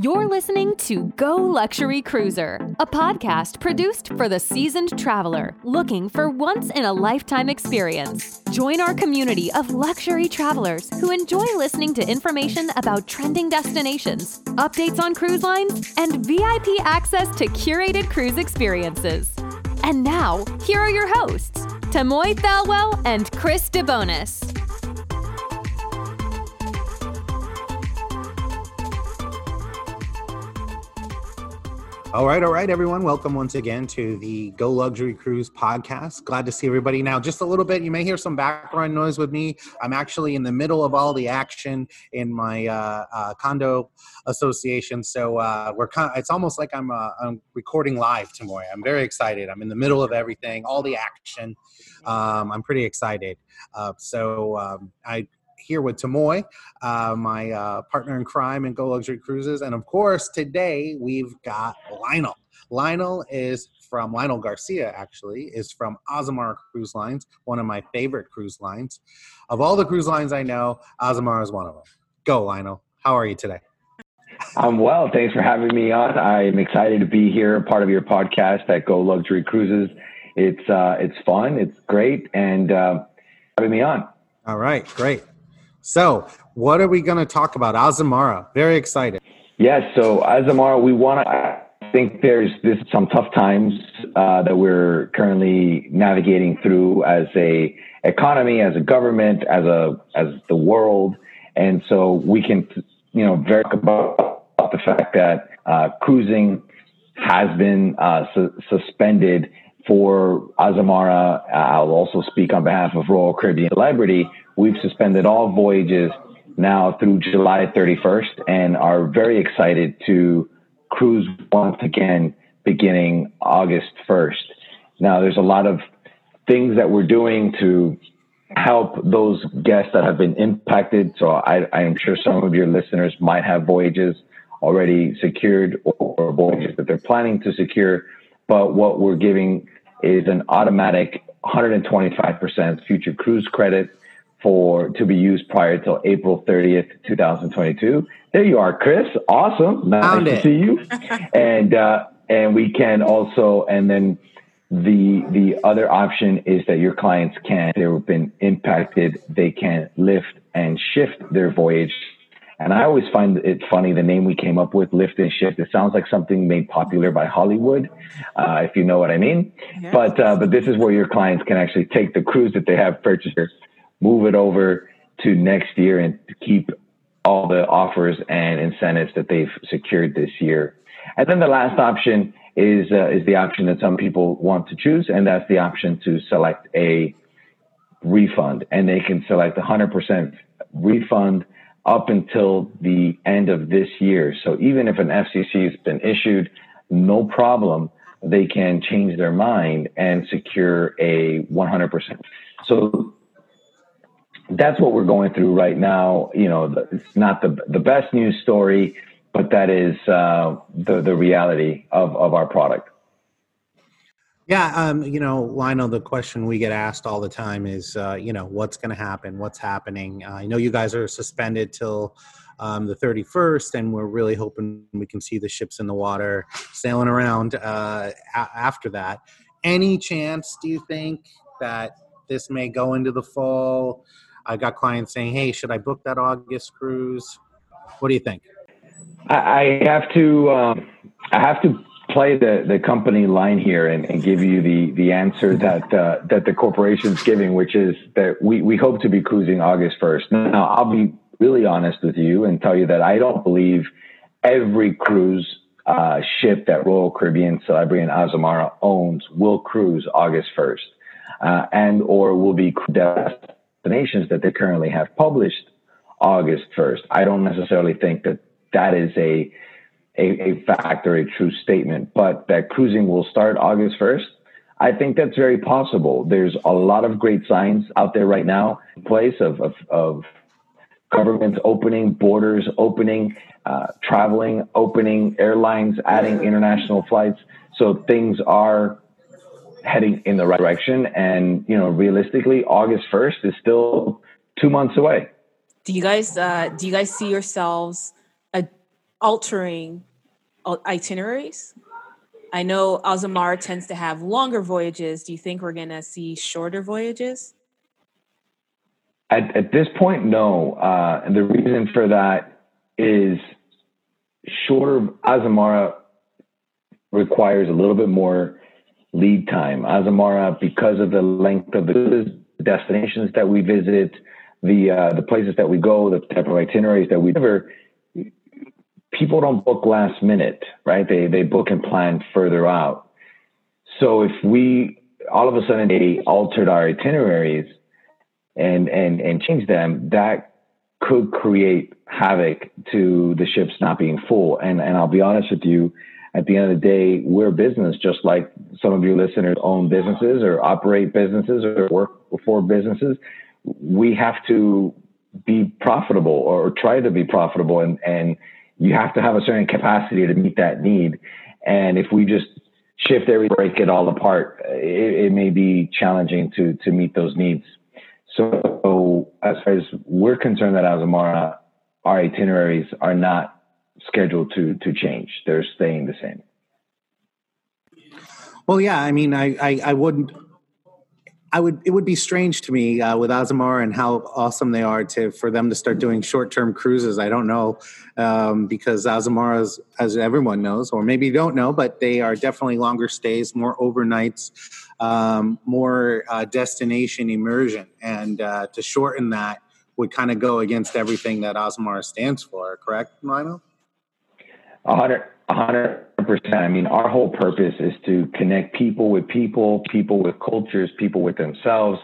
You're listening to Go Luxury Cruiser, a podcast produced for the seasoned traveler looking for once in a lifetime experience. Join our community of luxury travelers who enjoy listening to information about trending destinations, updates on cruise lines, and VIP access to curated cruise experiences. And now, here are your hosts, Tamoy Thelwell and Chris DeBonis. All right, all right, everyone. Welcome once again to the Go Luxury Cruise podcast. Glad to see everybody now. Just a little bit, you may hear some background noise with me. I'm actually in the middle of all the action in my uh, uh, condo association, so uh, we're. Of, it's almost like I'm, uh, I'm recording live tomorrow. I'm very excited. I'm in the middle of everything, all the action. Um, I'm pretty excited. Uh, so um, I here with Tamoy, uh, my uh, partner in crime in Go Luxury Cruises. And of course, today we've got Lionel. Lionel is from Lionel Garcia, actually, is from Azamara Cruise Lines, one of my favorite cruise lines. Of all the cruise lines I know, Azamara is one of them. Go, Lionel. How are you today? I'm well. Thanks for having me on. I'm excited to be here, part of your podcast at Go Luxury Cruises. It's uh, it's fun. It's great, and uh, having me on. All right, great. So, what are we going to talk about? Azamara. Very excited. Yes. So, Azamara, we want to. I think there's this some tough times uh, that we're currently navigating through as a economy, as a government, as a as the world, and so we can, you know, very about the fact that uh, cruising has been uh, su- suspended for Azamara. I'll also speak on behalf of Royal Caribbean Celebrity We've suspended all voyages now through July 31st and are very excited to cruise once again beginning August 1st. Now, there's a lot of things that we're doing to help those guests that have been impacted. So I, am sure some of your listeners might have voyages already secured or, or voyages that they're planning to secure. But what we're giving is an automatic 125% future cruise credit for to be used prior till April 30th, 2022. There you are, Chris. Awesome. Nice Found to it. see you. and uh, and we can also and then the the other option is that your clients can they've been impacted they can lift and shift their voyage and i always find it funny the name we came up with lift and shift it sounds like something made popular by hollywood uh, if you know what i mean yes. but uh, but this is where your clients can actually take the cruise that they have purchased move it over to next year and keep all the offers and incentives that they've secured this year. And then the last option is uh, is the option that some people want to choose, and that's the option to select a refund, and they can select 100% refund up until the end of this year. So even if an FCC has been issued, no problem, they can change their mind and secure a 100%. So that's what we're going through right now. You know, it's not the the best news story, but that is uh, the the reality of of our product. Yeah, um, you know, Lionel, the question we get asked all the time is, uh, you know, what's going to happen? What's happening? Uh, I know you guys are suspended till um, the 31st, and we're really hoping we can see the ships in the water sailing around uh, a- after that. Any chance, do you think, that this may go into the fall? I got clients saying, "Hey, should I book that August cruise?" What do you think? I have to um, I have to play the, the company line here and, and give you the the answer that uh, that the corporation's giving, which is that we, we hope to be cruising August first. Now, I'll be really honest with you and tell you that I don't believe every cruise uh, ship that Royal Caribbean, Celebrity, and Azamara owns will cruise August first, uh, and or will be destinations that they currently have published August 1st. I don't necessarily think that that is a, a, a fact or a true statement, but that cruising will start August 1st. I think that's very possible. There's a lot of great signs out there right now in place of, of, of governments opening, borders opening, uh, traveling, opening, airlines adding international flights. So things are heading in the right direction. And, you know, realistically, August 1st is still two months away. Do you guys, uh, do you guys see yourselves uh, altering itineraries? I know Azamara tends to have longer voyages. Do you think we're going to see shorter voyages? At, at this point, no. Uh, and the reason for that is shorter Azamara requires a little bit more lead time. Azamara, because of the length of the destinations that we visit, the uh, the places that we go, the type of itineraries that we deliver, people don't book last minute, right? They they book and plan further out. So if we all of a sudden they altered our itineraries and and and changed them, that could create havoc to the ships not being full. And and I'll be honest with you, at the end of the day, we're business just like some of your listeners own businesses or operate businesses or work for businesses. We have to be profitable or try to be profitable and and you have to have a certain capacity to meet that need. And if we just shift every break it all apart, it, it may be challenging to to meet those needs. So as far as we're concerned that Azamara, our itineraries are not scheduled to to change. They're staying the same. Well, yeah, I mean, I, I, I wouldn't I would. It would be strange to me uh, with Azamara and how awesome they are to for them to start doing short term cruises. I don't know um, because Azamara's, as everyone knows, or maybe don't know, but they are definitely longer stays, more overnights, um, more uh, destination immersion, and uh, to shorten that would kind of go against everything that Azamara stands for. Correct, Lionel? A hundred, a hundred percent. I mean, our whole purpose is to connect people with people, people with cultures, people with themselves.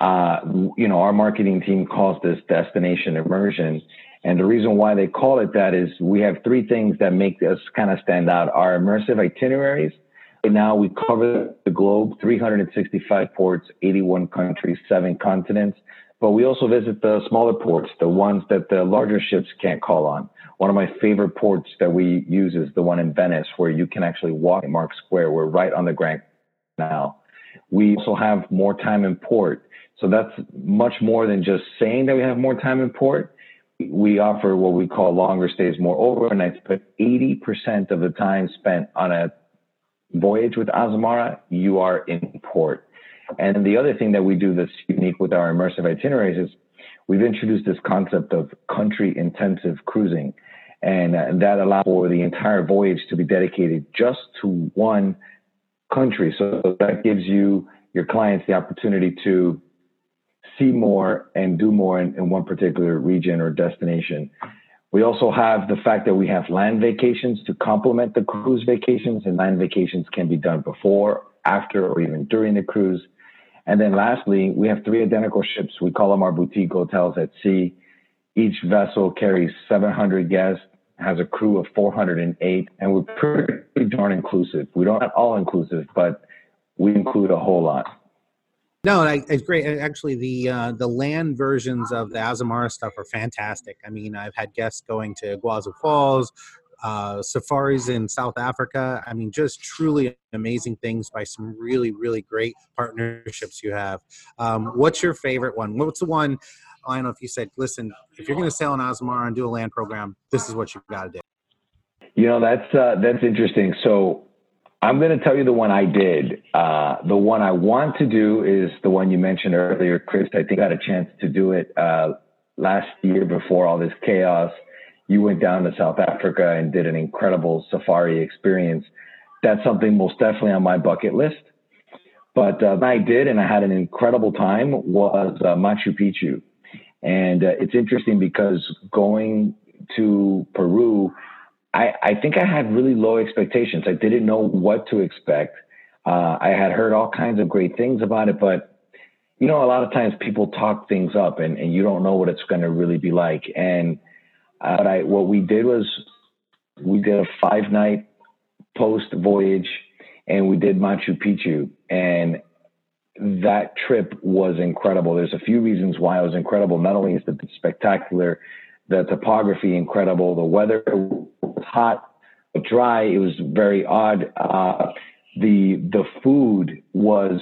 Uh, you know, our marketing team calls this destination immersion. And the reason why they call it that is we have three things that make us kind of stand out. Our immersive itineraries. Right now we cover the globe, 365 ports, 81 countries, seven continents. But we also visit the smaller ports, the ones that the larger ships can't call on. One of my favorite ports that we use is the one in Venice, where you can actually walk in Mark Square. We're right on the Grand Canal. We also have more time in port. So that's much more than just saying that we have more time in port. We offer what we call longer stays, more overnights, but 80% of the time spent on a voyage with Azamara, you are in port. And the other thing that we do that's unique with our immersive itineraries is we've introduced this concept of country intensive cruising. And uh, that allows for the entire voyage to be dedicated just to one country. So that gives you, your clients, the opportunity to see more and do more in, in one particular region or destination. We also have the fact that we have land vacations to complement the cruise vacations, and land vacations can be done before, after, or even during the cruise. And then lastly, we have three identical ships. We call them our boutique hotels at sea. Each vessel carries 700 guests, has a crew of 408, and we're pretty darn inclusive. We don't have all inclusive, but we include a whole lot. No, it's great. Actually, the uh, the land versions of the Azamara stuff are fantastic. I mean, I've had guests going to Iguazu Falls, uh, safaris in South Africa. I mean, just truly amazing things by some really, really great partnerships you have. Um, what's your favorite one? What's the one? I don't know if you said, listen, if you're going to sail in Azamara and do a land program, this is what you've got to do. You know, that's uh, that's interesting. So I'm going to tell you the one I did. Uh, the one I want to do is the one you mentioned earlier, Chris. I think I had a chance to do it uh, last year before all this chaos you went down to South Africa and did an incredible safari experience. That's something most definitely on my bucket list. But uh, I did, and I had an incredible time, was uh, Machu Picchu. And uh, it's interesting because going to Peru, I, I, think I had really low expectations. I didn't know what to expect. Uh, I had heard all kinds of great things about it, but you know, a lot of times people talk things up and, and you don't know what it's going to really be like. And uh, but I, what we did was we did a five night post voyage and we did Machu Picchu. And that trip was incredible. There's a few reasons why it was incredible. Not only is it spectacular, the topography incredible, the weather was hot but dry. It was very odd. Uh, the the food was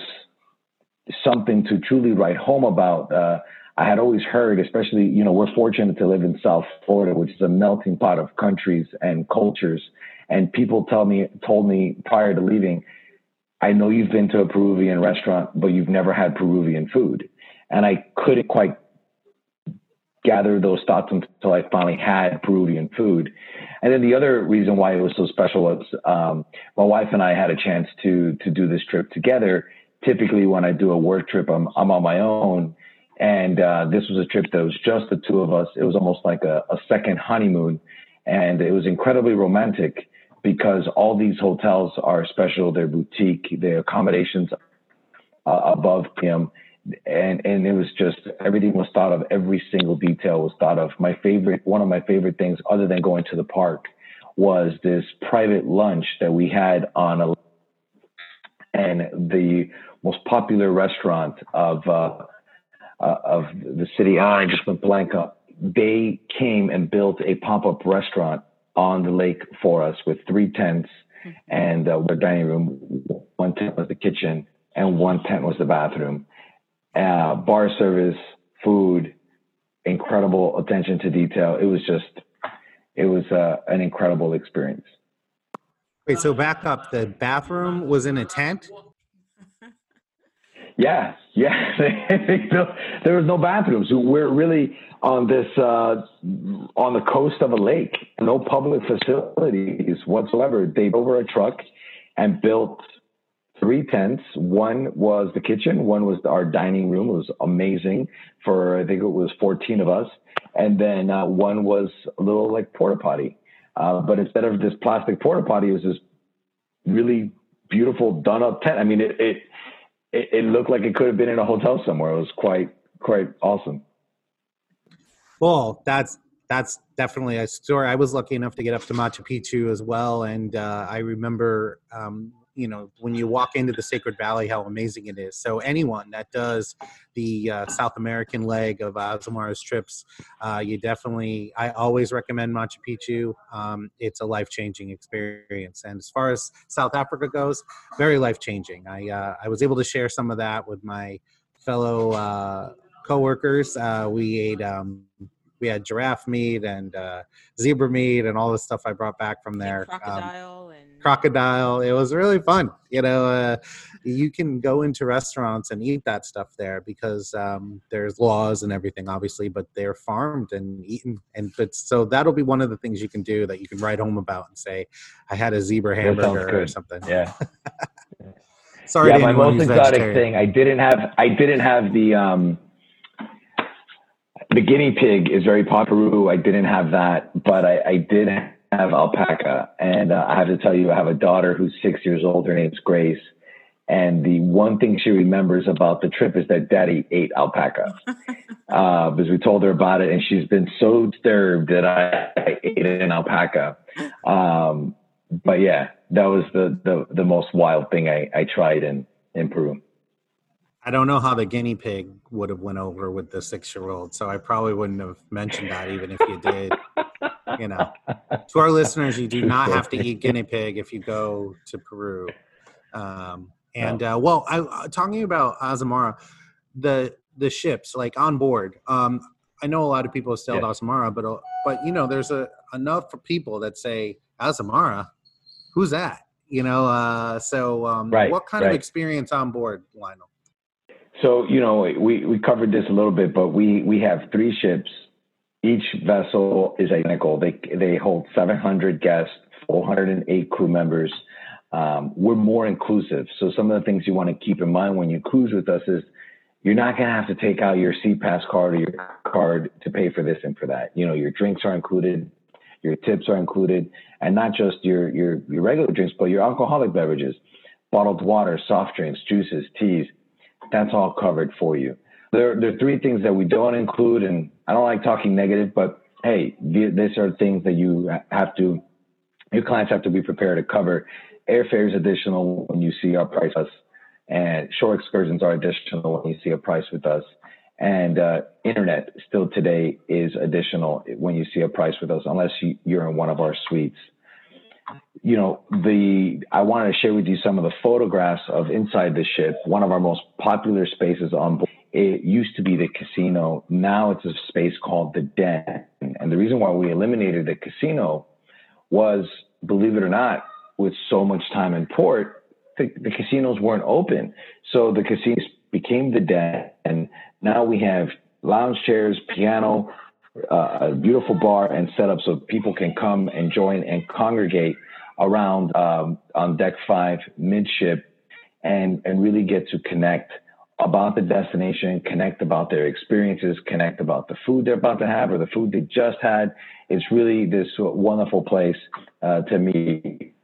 something to truly write home about. Uh, I had always heard, especially, you know, we're fortunate to live in South Florida, which is a melting pot of countries and cultures. And people tell me, told me prior to leaving, I know you've been to a Peruvian restaurant, but you've never had Peruvian food. And I couldn't quite gather those thoughts until I finally had Peruvian food. And then the other reason why it was so special was um, my wife and I had a chance to to do this trip together. Typically, when I do a work trip, I'm I'm on my own, and uh, this was a trip that was just the two of us. It was almost like a, a second honeymoon, and it was incredibly romantic because all these hotels are special. They're boutique. Their accommodations uh, above premium and and it was just everything was thought of every single detail was thought of my favorite one of my favorite things other than going to the park was this private lunch that we had on a and the most popular restaurant of uh, uh, of the city I just went blank up they came and built a pop-up restaurant on the lake for us with three tents mm-hmm. and uh, our dining room one tent was the kitchen and one tent was the bathroom uh, bar service, food, incredible attention to detail. It was just, it was uh, an incredible experience. Wait, so back up. The bathroom was in a tent. Yeah, yeah. there was no bathrooms. We're really on this uh, on the coast of a lake. No public facilities whatsoever. They over a truck and built three tents. One was the kitchen, one was our dining room. It was amazing for I think it was 14 of us, and then uh, one was a little like porta potty. Uh, but instead of this plastic porta potty, it was this really beautiful done up tent. I mean, it, it it, it looked like it could have been in a hotel somewhere. It was quite quite awesome. Well, that's that's definitely a story. I was lucky enough to get up to Machu Picchu as well, and uh, I remember um, you know when you walk into the sacred valley how amazing it is. So anyone that does the uh, south american leg of azamara's trips uh, you definitely i always recommend machu picchu. Um, it's a life-changing experience. And as far as south africa goes very life-changing. I uh, i was able to share some of that with my fellow uh, co-workers. Uh, we ate um, we had giraffe meat and uh, zebra meat and all the stuff I brought back from there. Um, crocodile um, and crocodile. It was really fun. You know, uh, you can go into restaurants and eat that stuff there because um, there's laws and everything, obviously, but they're farmed and eaten. And but so that'll be one of the things you can do that you can write home about and say, I had a zebra hamburger or something. Yeah. Sorry, yeah. My most exotic thing. I didn't have. I didn't have the. Um, the guinea pig is very popular. I didn't have that, but I, I did have alpaca. And uh, I have to tell you, I have a daughter who's six years old. Her name's Grace. And the one thing she remembers about the trip is that daddy ate alpaca. uh, because we told her about it and she's been so disturbed that I, I ate an alpaca. Um, but yeah, that was the, the, the most wild thing I, I tried in, in Peru. I don't know how the guinea pig would have went over with the six year old, so I probably wouldn't have mentioned that even if you did. you know, to our listeners, you do not have to eat guinea pig if you go to Peru. Um, and uh, well, I, uh, talking about Azamara, the the ships like on board. Um, I know a lot of people have sailed yeah. Azamara, but uh, but you know, there's a enough for people that say Azamara. Who's that? You know, uh, so um, right, what kind right. of experience on board, Lionel? So, you know, we, we covered this a little bit, but we, we have three ships. Each vessel is identical. They, they hold 700 guests, 408 crew members. Um, we're more inclusive. So some of the things you want to keep in mind when you cruise with us is you're not going to have to take out your SeaPass card or your card to pay for this and for that. You know, your drinks are included, your tips are included, and not just your, your, your regular drinks, but your alcoholic beverages, bottled water, soft drinks, juices, teas that's all covered for you. There, there are three things that we don't include, and I don't like talking negative, but hey, these are things that you have to, your clients have to be prepared to cover. Airfare is additional when you see our price us, and shore excursions are additional when you see a price with us. And uh, internet still today is additional when you see a price with us, unless you, you're in one of our suites you know, the I wanted to share with you some of the photographs of inside the ship. One of our most popular spaces on board it used to be the casino. Now it's a space called the Den. And the reason why we eliminated the casino was, believe it or not, with so much time in port, the, the casinos weren't open. So the casinos became the Den. And now we have lounge chairs, piano, uh, a beautiful bar and setup so people can come and join and congregate around um, on deck five midship and and really get to connect about the destination, connect about their experiences, connect about the food they're about to have or the food they just had. It's really this wonderful place uh, to meet.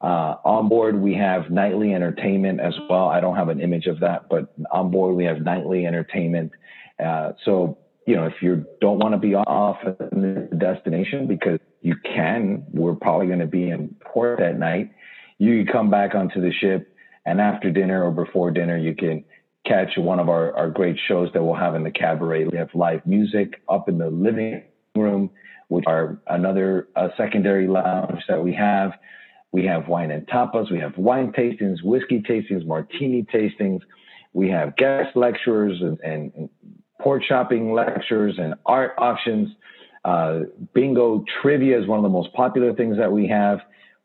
Uh, on board, we have nightly entertainment as well. I don't have an image of that, but on board, we have nightly entertainment. Uh, so, you know, if you don't want to be off the destination because you can, we're probably going to be in port that night. You can come back onto the ship, and after dinner or before dinner, you can catch one of our, our great shows that we'll have in the cabaret. We have live music up in the living room, which are another uh, secondary lounge that we have. We have wine and tapas. We have wine tastings, whiskey tastings, martini tastings. We have guest lecturers and, and, port shopping lectures and art auctions. Uh, bingo trivia is one of the most popular things that we have.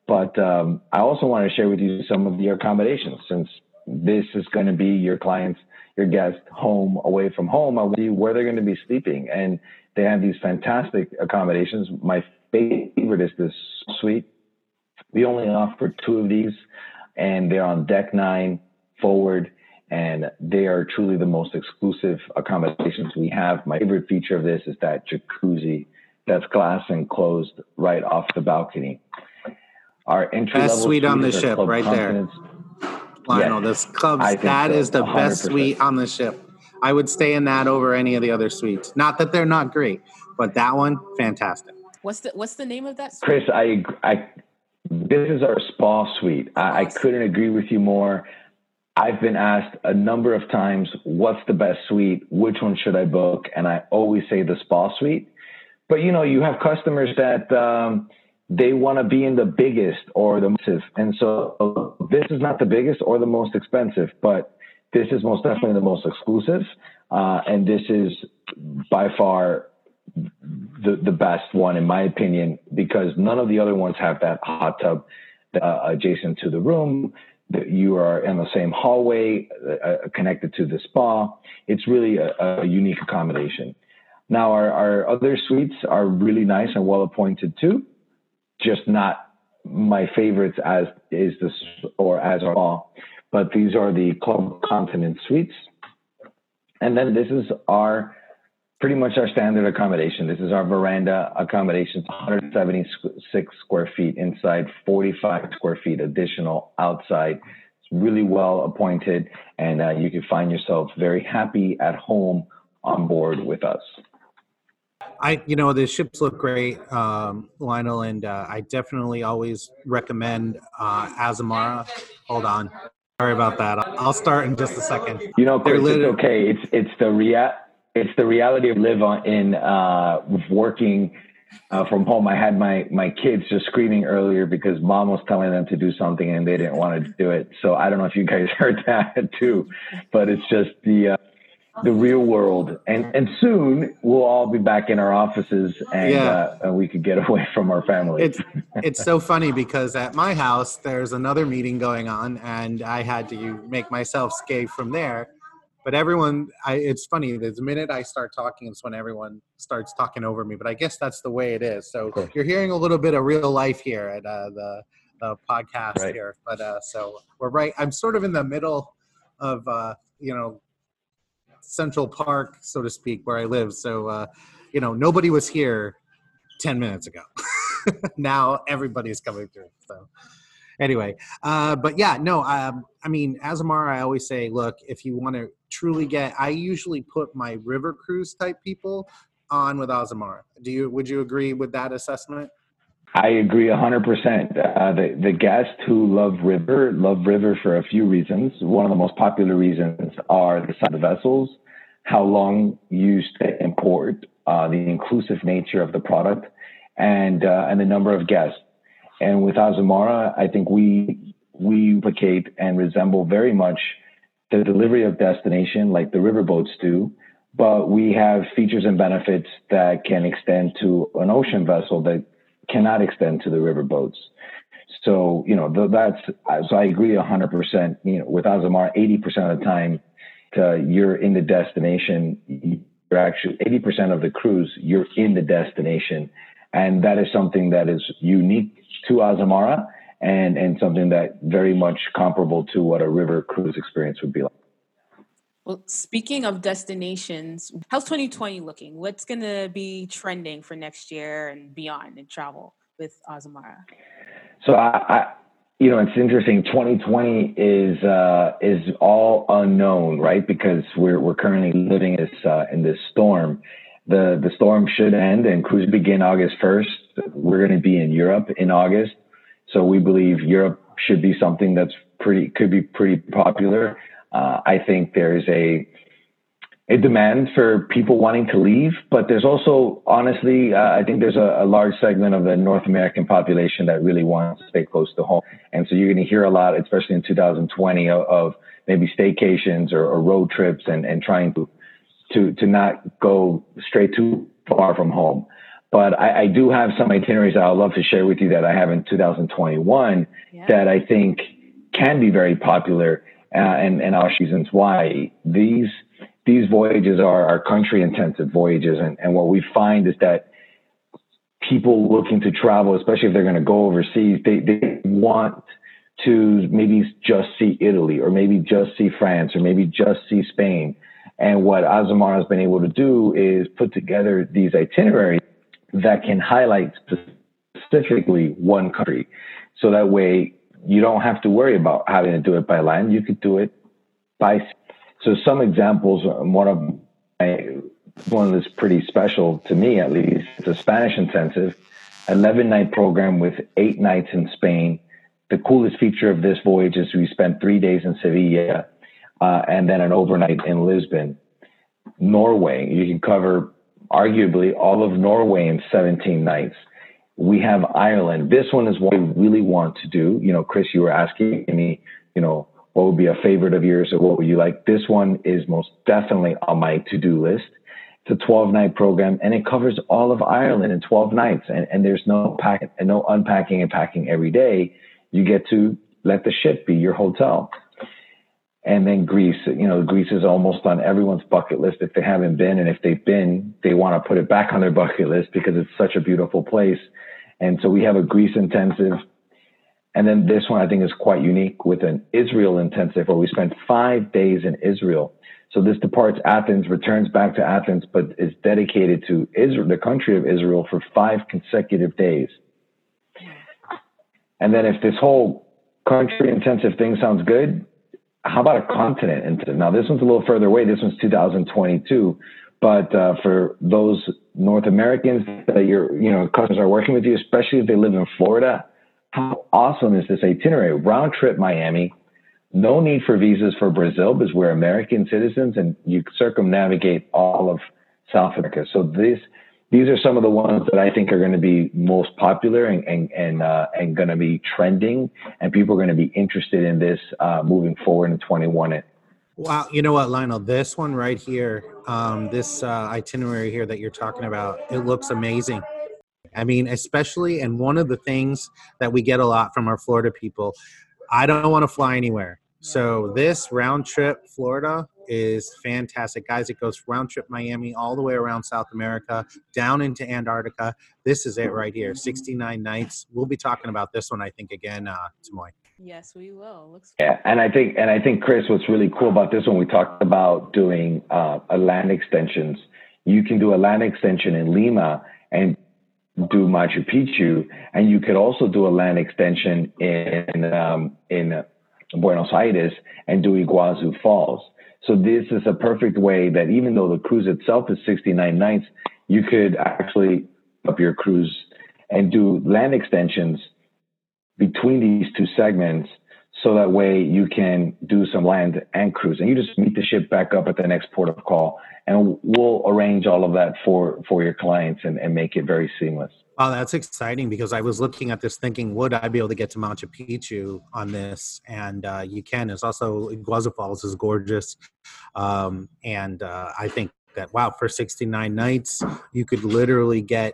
But um, I also want to share with you some of the accommodations since this is going to be your clients, your guest home away from home. I want you where they're going to be sleeping. And they have these fantastic accommodations. My favorite is this suite. We only offer two of these, and they're on deck nine forward, and they are truly the most exclusive accommodations we have. My favorite feature of this is that jacuzzi that's glass enclosed right off the balcony. Our entry best suite on the ship, right there. Lionel. Yes, this Cubs, that so, is the 100%. best suite on the ship. I would stay in that over any of the other suites. Not that they're not great, but that one, fantastic. What's the What's the name of that? Suite? Chris, I, I, this is our spa suite. I, I couldn't agree with you more. I've been asked a number of times, "What's the best suite? Which one should I book?" And I always say the spa suite. But you know, you have customers that. Um, they want to be in the biggest or the most. And so this is not the biggest or the most expensive, but this is most definitely the most exclusive. Uh, and this is by far the, the best one, in my opinion, because none of the other ones have that hot tub uh, adjacent to the room. You are in the same hallway uh, connected to the spa. It's really a, a unique accommodation. Now, our, our other suites are really nice and well appointed too just not my favorites as is this or as are all. But these are the Club Continent suites. And then this is our pretty much our standard accommodation. This is our veranda accommodation, 176 square feet inside, 45 square feet additional outside. It's really well appointed, and uh, you can find yourself very happy at home on board with us. I, you know, the ships look great, um, Lionel, and uh, I definitely always recommend uh, Azamara. Hold on, sorry about that. I'll start in just a second. You know, Chris, it's okay. It's it's the rea- it's the reality of live on in uh, working uh, from home. I had my my kids just screaming earlier because mom was telling them to do something and they didn't want to do it. So I don't know if you guys heard that too, but it's just the uh, the real world, and and soon we'll all be back in our offices, and, yeah. uh, and we could get away from our families. It's it's so funny because at my house there's another meeting going on, and I had to make myself escape from there. But everyone, I, it's funny. The minute I start talking, it's when everyone starts talking over me. But I guess that's the way it is. So you're hearing a little bit of real life here at uh, the the podcast right. here. But uh, so we're right. I'm sort of in the middle of uh, you know Central Park, so to speak, where I live. So, uh, you know, nobody was here 10 minutes ago. now everybody's coming through. So, anyway, uh, but yeah, no, um, I mean, Azamara, I always say, look, if you want to truly get, I usually put my river cruise type people on with Azamara. Do you, would you agree with that assessment? I agree 100%. Uh, the, the guests who love river love river for a few reasons. One of the most popular reasons are the size of the vessels, how long you stay in port, uh, the inclusive nature of the product, and uh, and the number of guests. And with Azamara, I think we we replicate and resemble very much the delivery of destination like the riverboats do, but we have features and benefits that can extend to an ocean vessel that cannot extend to the riverboats. So, you know, that's, so I agree 100%, you know, with Azamara, 80% of the time, uh, you're in the destination, you're actually 80% of the cruise, you're in the destination. And that is something that is unique to Azamara and, and something that very much comparable to what a river cruise experience would be like. Well, speaking of destinations, how's 2020 looking? What's going to be trending for next year and beyond in travel with Azamara? So I, I you know, it's interesting. 2020 is uh, is all unknown, right? Because we're we're currently living this uh, in this storm. The the storm should end and cruise begin August 1st. We're going to be in Europe in August, so we believe Europe should be something that's pretty could be pretty popular. Uh, I think there's a a demand for people wanting to leave, but there's also, honestly, uh, I think there's a, a, large segment of the North American population that really wants to stay close to home. And so you're going to hear a lot, especially in 2020, of, of maybe staycations or, or, road trips and, and trying to, to, to not go straight too far from home. But I, I do have some itineraries that I'd love to share with you that I have in 2021 yeah. that I think can be very popular. Uh, and, and our reasons why these these voyages are, are country intensive voyages. And, and what we find is that people looking to travel, especially if they're going to go overseas, they, they want to maybe just see Italy or maybe just see France or maybe just see Spain. And what Azamara has been able to do is put together these itineraries that can highlight specifically one country. So that way you don't have to worry about having to do it by land. You could do it by. So some examples, one of my, one that's pretty special to me at least, it's a Spanish intensive, 11 night program with eight nights in Spain. The coolest feature of this voyage is we spent three days in Sevilla uh, and then an overnight in Lisbon. Norway, you can cover arguably all of Norway in 17 nights. We have Ireland. This one is what we really want to do. You know, Chris, you were asking me, you know, what would be a favorite of yours or what would you like? This one is most definitely on my to-do list. It's a 12 night program and it covers all of Ireland in 12 nights. And, and there's no pack and no unpacking and packing every day. You get to let the ship be your hotel. And then Greece, you know, Greece is almost on everyone's bucket list if they haven't been. And if they've been, they want to put it back on their bucket list because it's such a beautiful place. And so we have a Greece intensive and then this one I think is quite unique with an Israel intensive where we spent five days in Israel. So this departs Athens, returns back to Athens, but is dedicated to Israel, the country of Israel for five consecutive days. And then if this whole country intensive thing sounds good, how about a continent intensive? Now this one's a little further away. This one's 2022. But uh, for those North Americans that your you know customers are working with you, especially if they live in Florida, how awesome is this itinerary? Round trip Miami, no need for visas for Brazil because we're American citizens and you circumnavigate all of South America. So this, these are some of the ones that I think are going to be most popular and and and, uh, and going to be trending, and people are going to be interested in this uh, moving forward in 21. Wow, you know what, Lionel? This one right here, um, this uh, itinerary here that you're talking about, it looks amazing. I mean, especially, and one of the things that we get a lot from our Florida people, I don't want to fly anywhere. So this round trip Florida is fantastic, guys. It goes round trip Miami all the way around South America, down into Antarctica. This is it right here, 69 nights. We'll be talking about this one, I think, again, uh, tomorrow. Yes, we will. Looks yeah, and I think, and I think, Chris, what's really cool about this one, we talked about doing uh, a land extensions. You can do a land extension in Lima and do Machu Picchu, and you could also do a land extension in um, in Buenos Aires and do Iguazu Falls. So this is a perfect way that even though the cruise itself is 69 nights, you could actually up your cruise and do land extensions between these two segments so that way you can do some land and cruise. And you just meet the ship back up at the next port of call and we'll arrange all of that for for your clients and, and make it very seamless Oh, that's exciting because I was looking at this thinking, would I be able to get to Machu Picchu on this? And uh, you can. It's also Iguazu Falls is gorgeous, um, and uh, I think that wow, for sixty nine nights, you could literally get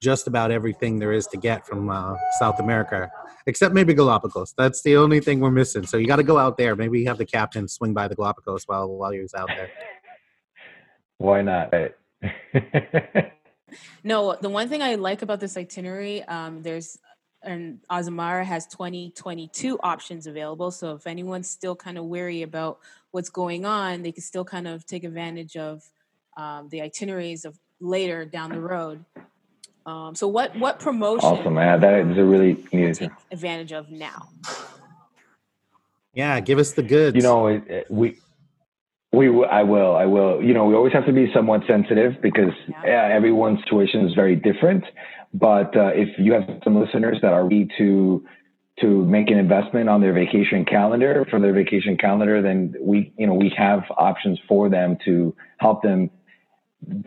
just about everything there is to get from uh, South America, except maybe Galapagos. That's the only thing we're missing. So you got to go out there. Maybe have the captain swing by the Galapagos while while you're out there. Why not? No, the one thing I like about this itinerary, um, there's and Azamara has 2022 options available. So if anyone's still kind of weary about what's going on, they can still kind of take advantage of um, the itineraries of later down the road. Um, so what what promotion? Awesome, man. That is a really neat take advantage of now. Yeah, give us the goods. You know, it, it, we we, I will, I will. You know, we always have to be somewhat sensitive because yeah. everyone's situation is very different. But uh, if you have some listeners that are ready to to make an investment on their vacation calendar for their vacation calendar, then we, you know, we have options for them to help them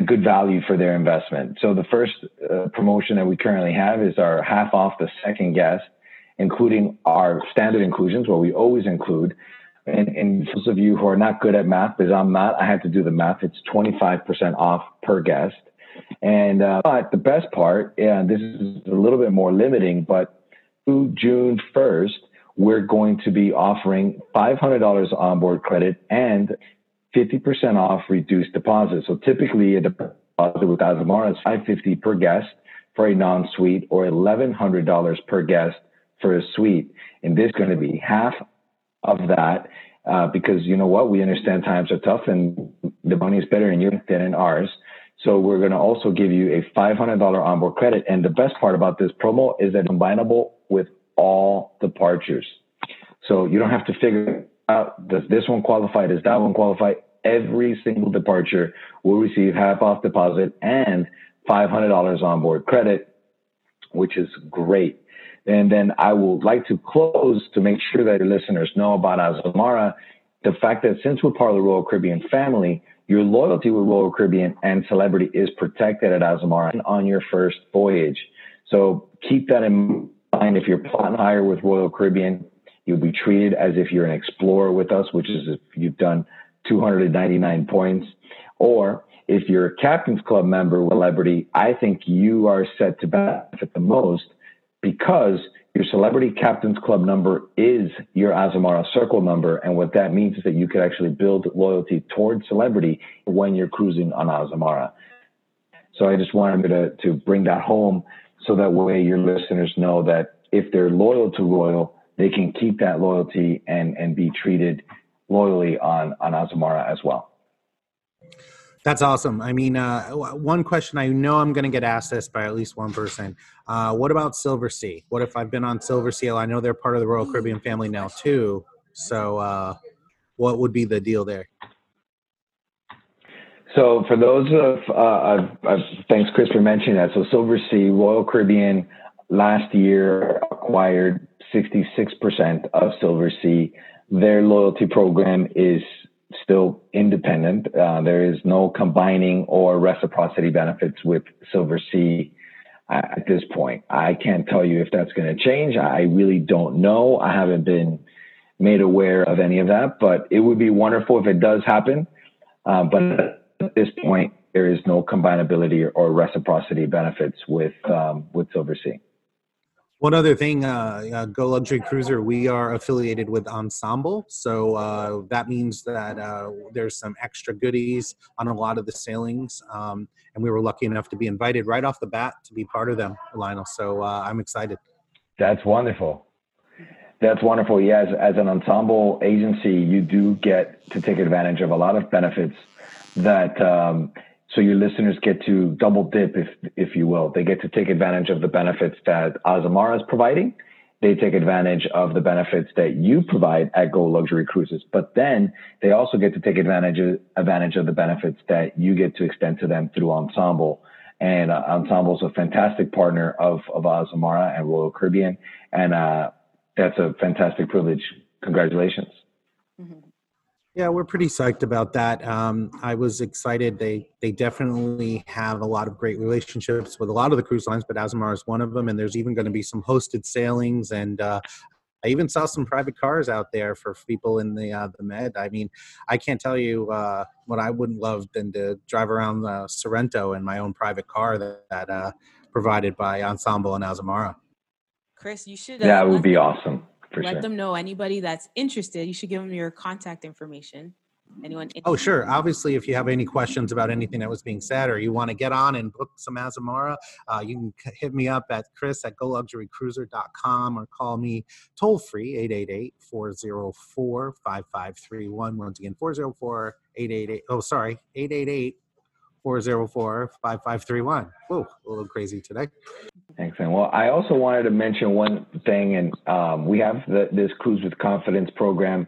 good value for their investment. So the first uh, promotion that we currently have is our half off the second guest, including our standard inclusions, where we always include and, and those of you who are not good at math, because I'm not, I had to do the math. It's 25% off per guest. And uh, but the best part, and this is a little bit more limiting, but through June 1st, we're going to be offering $500 onboard credit and 50% off reduced deposit. So typically a deposit with Azamara is 550 per guest for a non-suite or $1,100 per guest for a suite. And this is going to be half of that uh, because you know what? We understand times are tough and the money is better in your than in ours. So we're going to also give you a $500 onboard credit. And the best part about this promo is that it's combinable with all departures. So you don't have to figure out does this one qualify? Does that one qualify? Every single departure will receive half off deposit and $500 onboard credit, which is great. And then I would like to close to make sure that your listeners know about Azamara, the fact that since we're part of the Royal Caribbean family, your loyalty with Royal Caribbean and Celebrity is protected at Azamara on your first voyage. So keep that in mind. If you're plotting hire with Royal Caribbean, you'll be treated as if you're an explorer with us, which is if you've done 299 points. Or if you're a Captain's Club member with Celebrity, I think you are set to benefit the most because your celebrity captain's club number is your Azamara circle number. And what that means is that you could actually build loyalty towards celebrity when you're cruising on Azamara. So I just wanted to, to bring that home so that way your listeners know that if they're loyal to Royal, they can keep that loyalty and, and be treated loyally on, on Azamara as well. That's awesome. I mean, uh, one question I know I'm going to get asked this by at least one person. Uh, what about Silversea? What if I've been on Silversea? I know they're part of the Royal Caribbean family now too. So, uh, what would be the deal there? So, for those of, uh, thanks, Chris, for mentioning that. So, Silver Sea Royal Caribbean last year acquired 66% of Silver Sea. Their loyalty program is still independent. Uh, there is no combining or reciprocity benefits with Silversea uh, at this point. I can't tell you if that's going to change. I really don't know. I haven't been made aware of any of that, but it would be wonderful if it does happen. Uh, but at this point, there is no combinability or reciprocity benefits with um, with Silversea. One other thing, uh, uh, Go Luxury Cruiser, we are affiliated with Ensemble, so uh, that means that uh, there's some extra goodies on a lot of the sailings, um, and we were lucky enough to be invited right off the bat to be part of them, Lionel. So uh, I'm excited. That's wonderful. That's wonderful. Yeah, as, as an ensemble agency, you do get to take advantage of a lot of benefits that. Um, so your listeners get to double dip, if if you will. They get to take advantage of the benefits that Azamara is providing. They take advantage of the benefits that you provide at Go Luxury Cruises, but then they also get to take advantage of, advantage of the benefits that you get to extend to them through Ensemble. And uh, Ensemble is a fantastic partner of of Azamara and Royal Caribbean, and uh, that's a fantastic privilege. Congratulations. Mm-hmm. Yeah, we're pretty psyched about that. Um, I was excited. They they definitely have a lot of great relationships with a lot of the cruise lines, but Azamara is one of them. And there's even going to be some hosted sailings, and uh, I even saw some private cars out there for people in the uh, the Med. I mean, I can't tell you uh, what I wouldn't love than to drive around the Sorrento in my own private car that, that uh, provided by Ensemble and Azamara. Chris, you should. Yeah, that would be awesome. For let sure. them know anybody that's interested. You should give them your contact information. Anyone? Oh, sure. Obviously, if you have any questions about anything that was being said, or you want to get on and book some Azamara, uh, you can hit me up at chris at goluxurycruiser.com or call me toll free 888 404 5531. Once again, 404 888. Oh, sorry, 888 404 5531. Whoa, a little crazy today. Excellent. Well, I also wanted to mention one thing, and um, we have the, this Cruise with Confidence program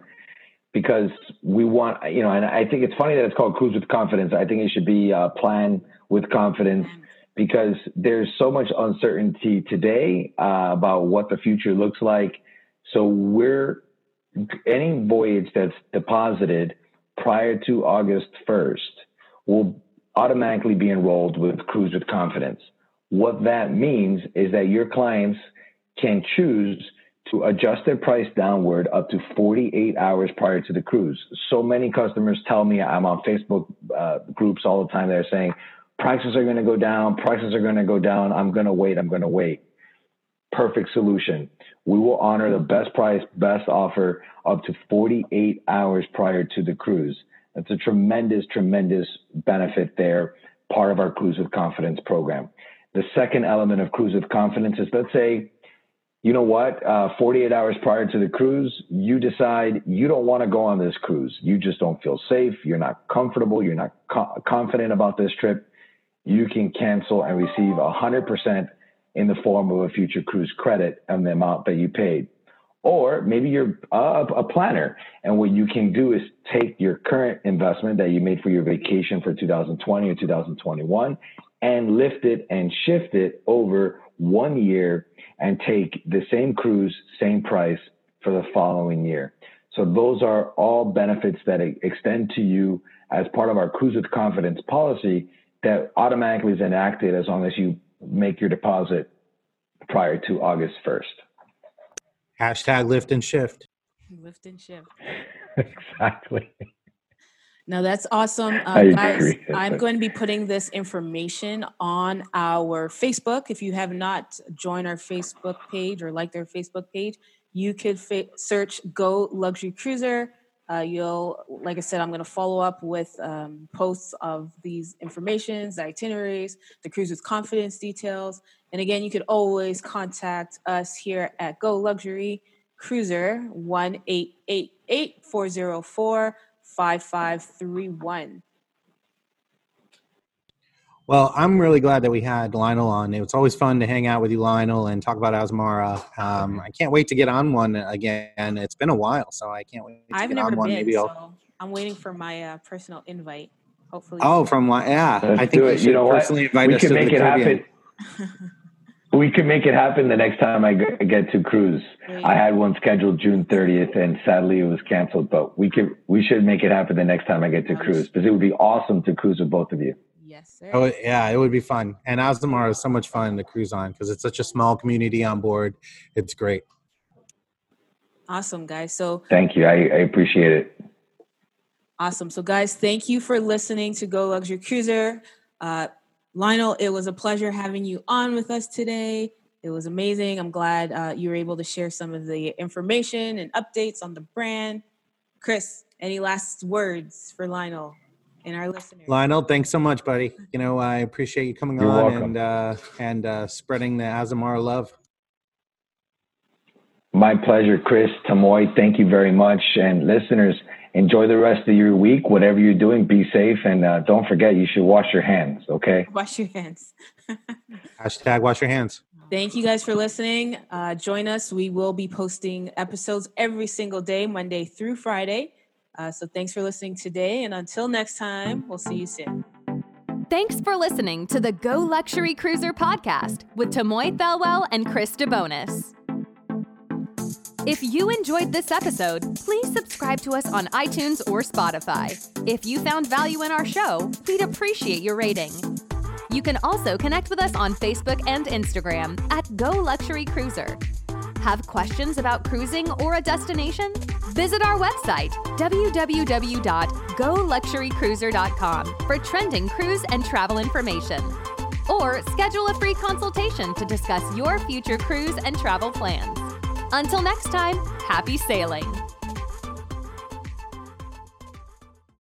because we want, you know, and I think it's funny that it's called Cruise with Confidence. I think it should be uh, Plan with Confidence because there's so much uncertainty today uh, about what the future looks like. So we're any voyage that's deposited prior to August 1st will automatically be enrolled with Cruise with Confidence. What that means is that your clients can choose to adjust their price downward up to 48 hours prior to the cruise. So many customers tell me I'm on Facebook uh, groups all the time. They're saying prices are going to go down, prices are going to go down. I'm going to wait, I'm going to wait. Perfect solution. We will honor the best price, best offer up to 48 hours prior to the cruise. That's a tremendous, tremendous benefit there, part of our Cruise with Confidence program. The second element of Cruise with Confidence is let's say, you know what, uh, 48 hours prior to the cruise, you decide you don't want to go on this cruise. You just don't feel safe. You're not comfortable. You're not co- confident about this trip. You can cancel and receive 100% in the form of a future cruise credit on the amount that you paid. Or maybe you're a, a planner, and what you can do is take your current investment that you made for your vacation for 2020 or 2021 and lift it and shift it over one year and take the same cruise, same price for the following year. So those are all benefits that extend to you as part of our Cruise with Confidence policy that automatically is enacted as long as you make your deposit prior to August 1st. Hashtag lift and shift. Lift and shift. exactly. Now that's awesome, uh, I guys. agree. I'm going to be putting this information on our Facebook. If you have not joined our Facebook page or liked our Facebook page, you could fa- search "Go Luxury Cruiser." Uh, you'll, like I said, I'm going to follow up with um, posts of these informations, the itineraries, the cruise with confidence details, and again, you could always contact us here at Go Luxury Cruiser one eight eight eight four zero four. 5531. Well, I'm really glad that we had Lionel on. It's always fun to hang out with you, Lionel, and talk about Azamara. Um, I can't wait to get on one again. It's been a while, so I can't wait to I've get never on one. been, Maybe I'll. so I'm waiting for my uh, personal invite. Hopefully. Oh, from Li- yeah, Let's I think do you should You know what? personally invite We us can to make the it Caribbean. happen. We can make it happen the next time I get to cruise. Great. I had one scheduled June 30th, and sadly it was canceled. But we could, we should make it happen the next time I get to cruise because it would be awesome to cruise with both of you. Yes, sir. Oh yeah, it would be fun. And Azamara is so much fun to cruise on because it's such a small community on board. It's great. Awesome, guys. So Thank you. I, I appreciate it. awesome. So, guys, thank you for listening to Go Luxury Cruiser. Uh, Lionel, it was a pleasure having you on with us today. It was amazing. I'm glad uh, you were able to share some of the information and updates on the brand. Chris, any last words for Lionel and our listeners? Lionel, thanks so much, buddy. You know, I appreciate you coming You're on welcome. and uh, and uh, spreading the Azamara love. My pleasure, Chris Tamoy. Thank you very much. And listeners, enjoy the rest of your week. Whatever you're doing, be safe. And uh, don't forget, you should wash your hands, okay? Wash your hands. Hashtag wash your hands. Thank you guys for listening. Uh, join us. We will be posting episodes every single day, Monday through Friday. Uh, so thanks for listening today. And until next time, we'll see you soon. Thanks for listening to the Go Luxury Cruiser podcast with Tamoy Thelwell and Chris DeBonis. If you enjoyed this episode, please subscribe to us on iTunes or Spotify. If you found value in our show, we'd appreciate your rating. You can also connect with us on Facebook and Instagram at Go Luxury Cruiser. Have questions about cruising or a destination? Visit our website, www.goluxurycruiser.com, for trending cruise and travel information. Or schedule a free consultation to discuss your future cruise and travel plans. Until next time, happy sailing!